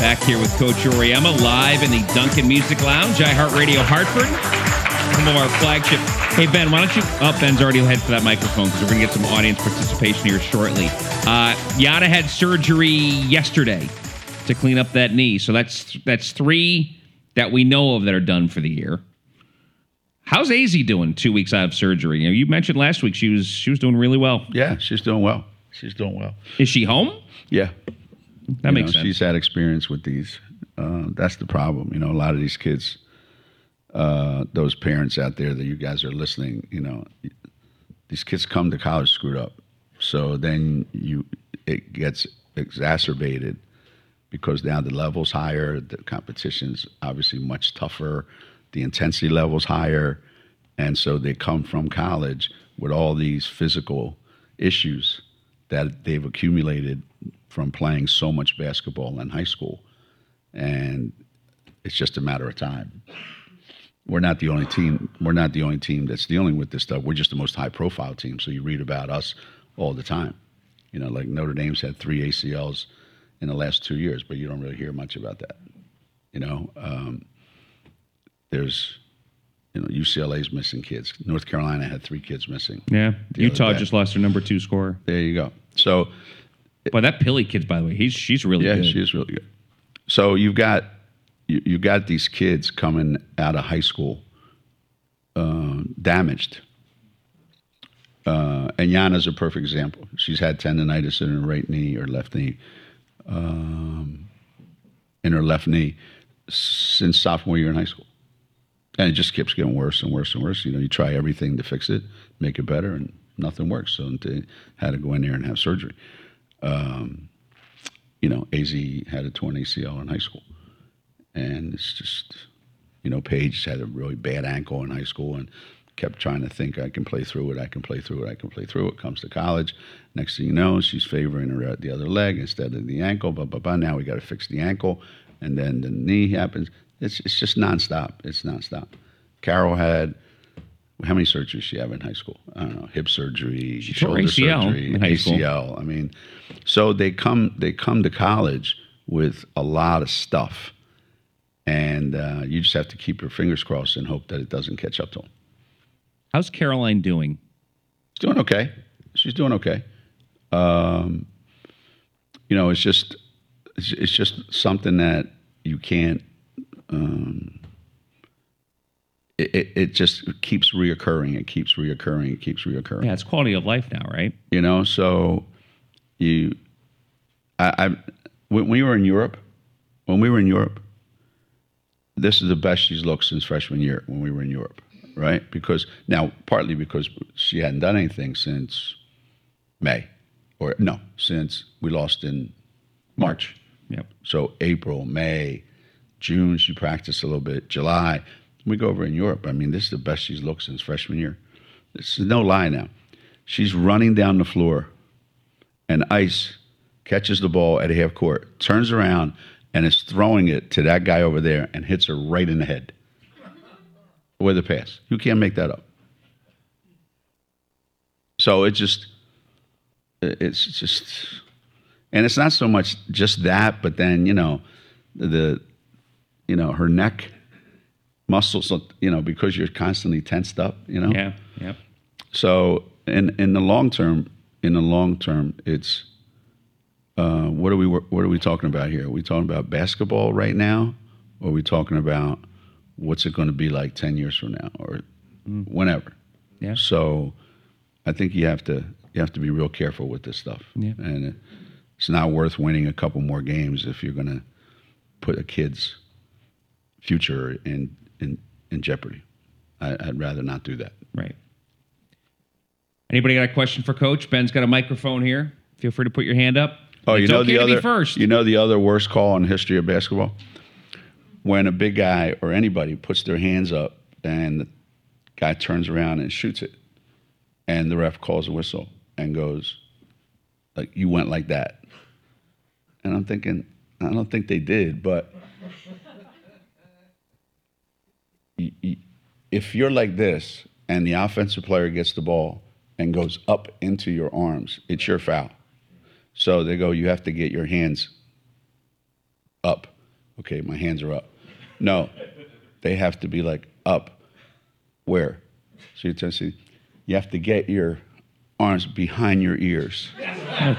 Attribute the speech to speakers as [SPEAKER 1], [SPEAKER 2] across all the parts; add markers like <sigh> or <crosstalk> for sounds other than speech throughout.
[SPEAKER 1] Back here with Coach Auriemma live in the Duncan Music Lounge, iHeartRadio Hartford. Some of our flagship. Hey, Ben, why don't you. Oh, Ben's already head for that microphone because we're going to get some audience participation here shortly. Uh, Yana had surgery yesterday to clean up that knee. So that's that's three that we know of that are done for the year. How's Az doing two weeks out of surgery? You, know, you mentioned last week she was she was doing really well.
[SPEAKER 2] Yeah, she's doing well. She's doing well.
[SPEAKER 1] Is she home?
[SPEAKER 2] Yeah,
[SPEAKER 1] That makes
[SPEAKER 2] know,
[SPEAKER 1] sense.
[SPEAKER 2] She's had experience with these. Uh, that's the problem. You know, a lot of these kids, uh, those parents out there that you guys are listening, you know, these kids come to college screwed up. So then you, it gets exacerbated because now the level's higher, the competition's obviously much tougher, the intensity level's higher, and so they come from college with all these physical issues that they've accumulated from playing so much basketball in high school, and it's just a matter of time. We're not the only team. We're not the only team that's dealing with this stuff. We're just the most high-profile team. So you read about us all the time. You know, like Notre Dame's had three ACLs in the last two years, but you don't really hear much about that. You know, um, there's, you know, UCLA's missing kids. North Carolina had three kids missing.
[SPEAKER 1] yeah. Utah just lost their number two scorer.
[SPEAKER 2] There you go. So
[SPEAKER 1] Boy, that Pili kid, by the way, he's she's really
[SPEAKER 2] yeah,
[SPEAKER 1] good.
[SPEAKER 2] she is really good. So you've got you, you got these kids coming out of high school uh, damaged. Uh, and Yana's a perfect example. She's had tendonitis in her right knee or left knee, um, in her left knee since sophomore year in high school. And it just keeps getting worse and worse and worse. You know, you try everything to fix it, make it better, and nothing works. So they had to go in there and have surgery. Um, you know, AZ had a torn ACL in high school. And it's just, you know, Paige had a really bad ankle in high school and kept trying to think, I can play through it, I can play through it, I can play through it. Comes to college. Next thing you know, she's favoring her the other leg instead of the ankle, blah, blah, blah. Now we got to fix the ankle. And then the knee happens. It's, it's just nonstop. It's nonstop. Carol had, how many surgeries she have in high school? I don't know, hip surgery,
[SPEAKER 1] She
[SPEAKER 2] shoulder
[SPEAKER 1] ACL
[SPEAKER 2] surgery. ACL. I mean, so they come they come to college with a lot of stuff, and uh, you just have to keep your fingers crossed and hope that it doesn't catch up to them.
[SPEAKER 1] How's Caroline doing?
[SPEAKER 2] She's doing okay. She's doing okay. Um, you know, it's just it's, it's just something that you can't. Um, it, it, it just keeps reoccurring. It keeps reoccurring. It keeps reoccurring.
[SPEAKER 1] Yeah, it's quality of life now, right?
[SPEAKER 2] you know so you I, I when we were in europe when we were in europe this is the best she's looked since freshman year when we were in europe right because now partly because she hadn't done anything since may or no since we lost in march
[SPEAKER 1] Yep.
[SPEAKER 2] so April, May, June, she practiced a little bit. July, we go over in Europe. I mean, this is the best she's looked since freshman year. This is no lie now. She's running down the floor, and Ice catches the ball at a half court, turns around, and is throwing it to that guy over there and hits her right in the head with a pass. You can't make that up. So it just, it's just, and it's not so much just that, but then you know, the, you know, her neck muscles, you know, because you're constantly tensed up, you know.
[SPEAKER 1] Yeah. Yep.
[SPEAKER 2] So in in the long term, in the long term, it's uh, what are we what are we talking about here? Are we talking about basketball right now, or are we talking about what's it going to be like ten years from now, or whenever?
[SPEAKER 1] Yeah.
[SPEAKER 2] So I think you have to you have to be real careful with this stuff,
[SPEAKER 1] Yeah.
[SPEAKER 2] and it's not worth winning a couple more games if you're going to put a kid's future in in in jeopardy. I, I'd rather not do that.
[SPEAKER 1] Right. Anybody got a question for Coach? Ben's got a microphone here. Feel free to put your hand up.
[SPEAKER 2] Oh, you know
[SPEAKER 1] okay
[SPEAKER 2] the other
[SPEAKER 1] first.
[SPEAKER 2] You know the other worst call in the history of basketball when a big guy or anybody puts their hands up and the guy turns around and shoots it, and the ref calls a whistle and goes, like you went like that, and I'm thinking, I don't think they did, but if you're like this and the offensive player gets the ball and goes up into your arms, it's your foul. So they go, you have to get your hands up. Okay, my hands are up. No, they have to be like up. Where? So you tell see, you have to get your arms behind your ears. <laughs> Oh,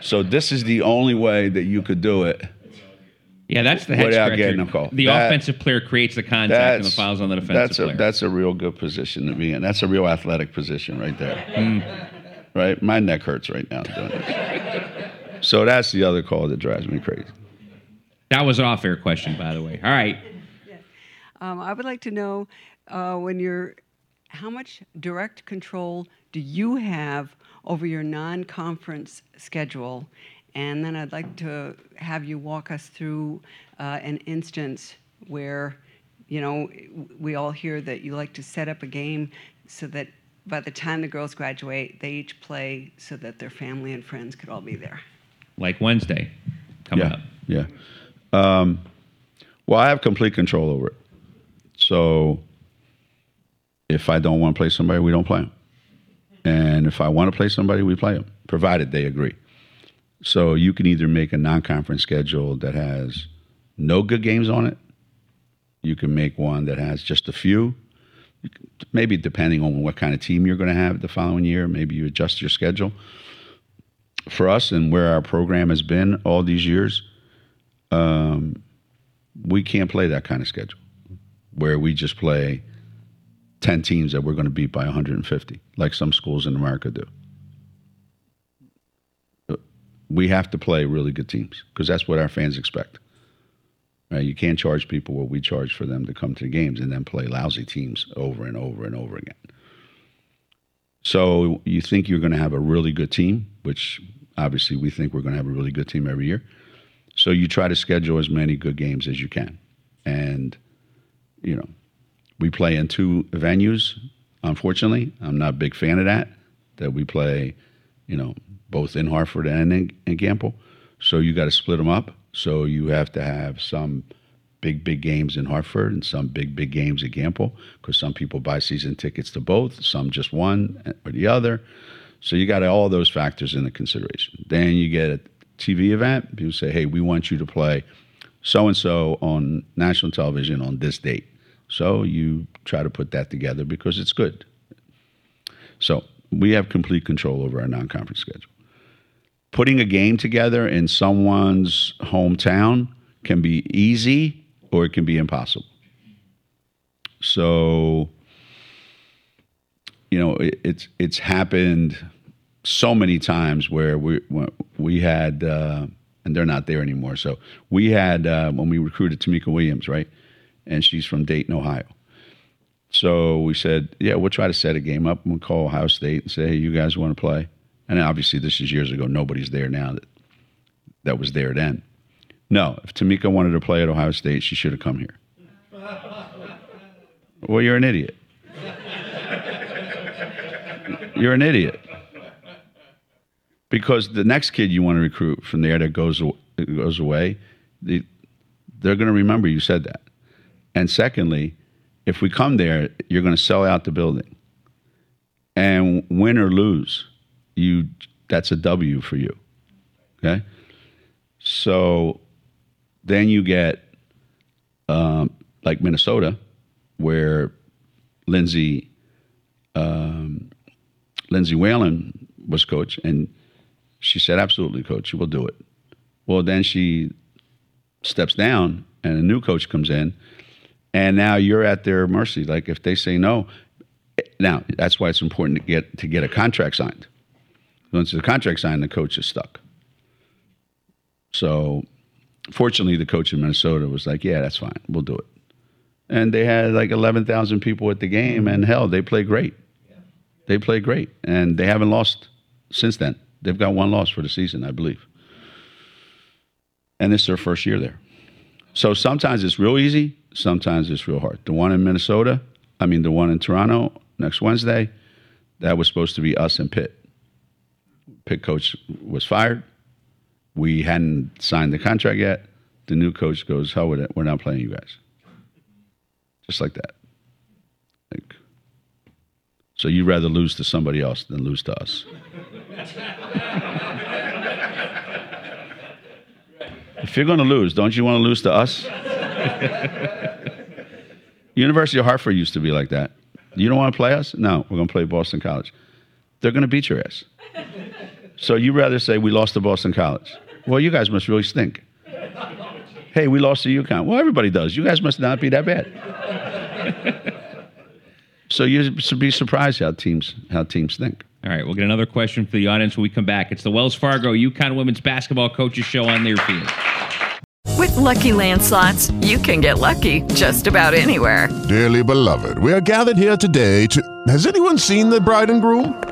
[SPEAKER 2] so this is the only way that you could do it.
[SPEAKER 1] Yeah, that's the head
[SPEAKER 2] Without
[SPEAKER 1] scratcher.
[SPEAKER 2] getting a call.
[SPEAKER 1] The
[SPEAKER 2] That-
[SPEAKER 1] offensive player creates the contact and the fouls on the defensive
[SPEAKER 2] that's
[SPEAKER 1] player.
[SPEAKER 2] a that's a real good position to be in. That's a real athletic position right there.
[SPEAKER 1] Hmm.
[SPEAKER 2] Right, my neck hurts right now doing this. So that's the other call that drives me crazy.
[SPEAKER 1] that was an off-air question, by the way. All right.
[SPEAKER 3] Um, I would like to know uh, when you're, how much direct control do you have over your non-conference schedule? And then I'd like to have you walk us through uh, an instance where, you know, we all hear that you like to set up a game so that by the time the girls graduate, they each play so that their family and friends could all be there.
[SPEAKER 1] Like Wednesday coming
[SPEAKER 2] yeah,
[SPEAKER 1] up.
[SPEAKER 2] Yeah. Um, well, I have complete control over it. So if I don't want to play somebody, we don't play them. And if I want to play somebody, we play them, provided they agree. So you can either make a non-conference schedule that has no good games on it. You can make one that has just a few. Maybe depending on what kind of team you're going to have the following year, maybe you adjust your schedule. For us and where our program has been all these years, um, we can't play that kind of schedule where we just play 10 teams that we're going to beat by 150, like some schools in America do. We have to play really good teams because that's what our fans expect. Right? You can't charge people what we charge for them to come to the games and then play lousy teams over and over and over again. So you think you're going to have a really good team, which obviously we think we're going to have a really good team every year. So you try to schedule as many good games as you can. And, you know, we play in two venues, unfortunately. I'm not a big fan of that, that we play, you know, both in Hartford and in, in Gampel. So you got to split them up. So you have to have some big, big games in Hartford and some big, big games at Gampel because some people buy season tickets to both, some just one or the other. So you got all those factors into consideration. Then you get a TV event. People say, hey, we want you to play so and so on national television on this date. So you try to put that together because it's good. So we have complete control over our non conference schedule. Putting a game together in someone's hometown can be easy or it can be impossible. So, you know, it, it's it's happened so many times where we we had uh, and they're not there anymore. So we had uh, when we recruited Tamika Williams, right, and she's from Dayton, Ohio. So we said, yeah, we'll try to set a game up. We'll call Ohio State and say, hey, you guys want to play? And obviously, this is years ago. Nobody's there now that that was there then. No, if Tamika wanted to play at Ohio State, she should have come here. well, you're an idiot. You're an idiot. Because the next kid you want to recruit from there that goes goes away, the, they're going to remember you said that. And secondly, if we come there, you're going to sell out the building. And win or lose, you that's a W for you. Okay? So then you get um, like Minnesota, where Lindsay um, Lindsay Whalen was coach, and she said, "Absolutely, coach, we'll do it." Well, then she steps down, and a new coach comes in, and now you're at their mercy. Like if they say no, now that's why it's important to get to get a contract signed. Once the contract signed, the coach is stuck. So, fortunately, the coach in Minnesota was like, "Yeah, that's fine. We'll do it." And they had like eleven thousand people at the game, and hell, they played great. They played great, and they haven't lost since then. They've got one loss for the season, I believe. And it's their first year there. So sometimes it's real easy, sometimes it's real hard. The one in Minnesota, I mean, the one in Toronto next Wednesday, that was supposed to be us and Pitt. Pitt coach was fired. We hadn't signed the contract yet. The new coach goes, hell with it. We're not playing you guys. Just like that. Like, so you'd rather lose to somebody else than lose to us. <laughs> if you're going to lose, don't you want to lose to us? <laughs> University of Hartford used to be like that. You don't want to play us? No, we're going to play Boston College. They're going to beat your ass. So you rather say we lost to Boston College? Well, you guys must really stink. Hey, we lost to UConn. Well, everybody does. You guys must not be that bad. <laughs> so you should be surprised how teams how teams think.
[SPEAKER 1] All right, we'll get another question for the audience when we come back. It's the Wells Fargo UConn Women's Basketball Coaches Show on their field.
[SPEAKER 4] With Lucky Land slots, you can get lucky just about anywhere.
[SPEAKER 5] Dearly beloved, we are gathered here today to. Has anyone seen the bride and groom?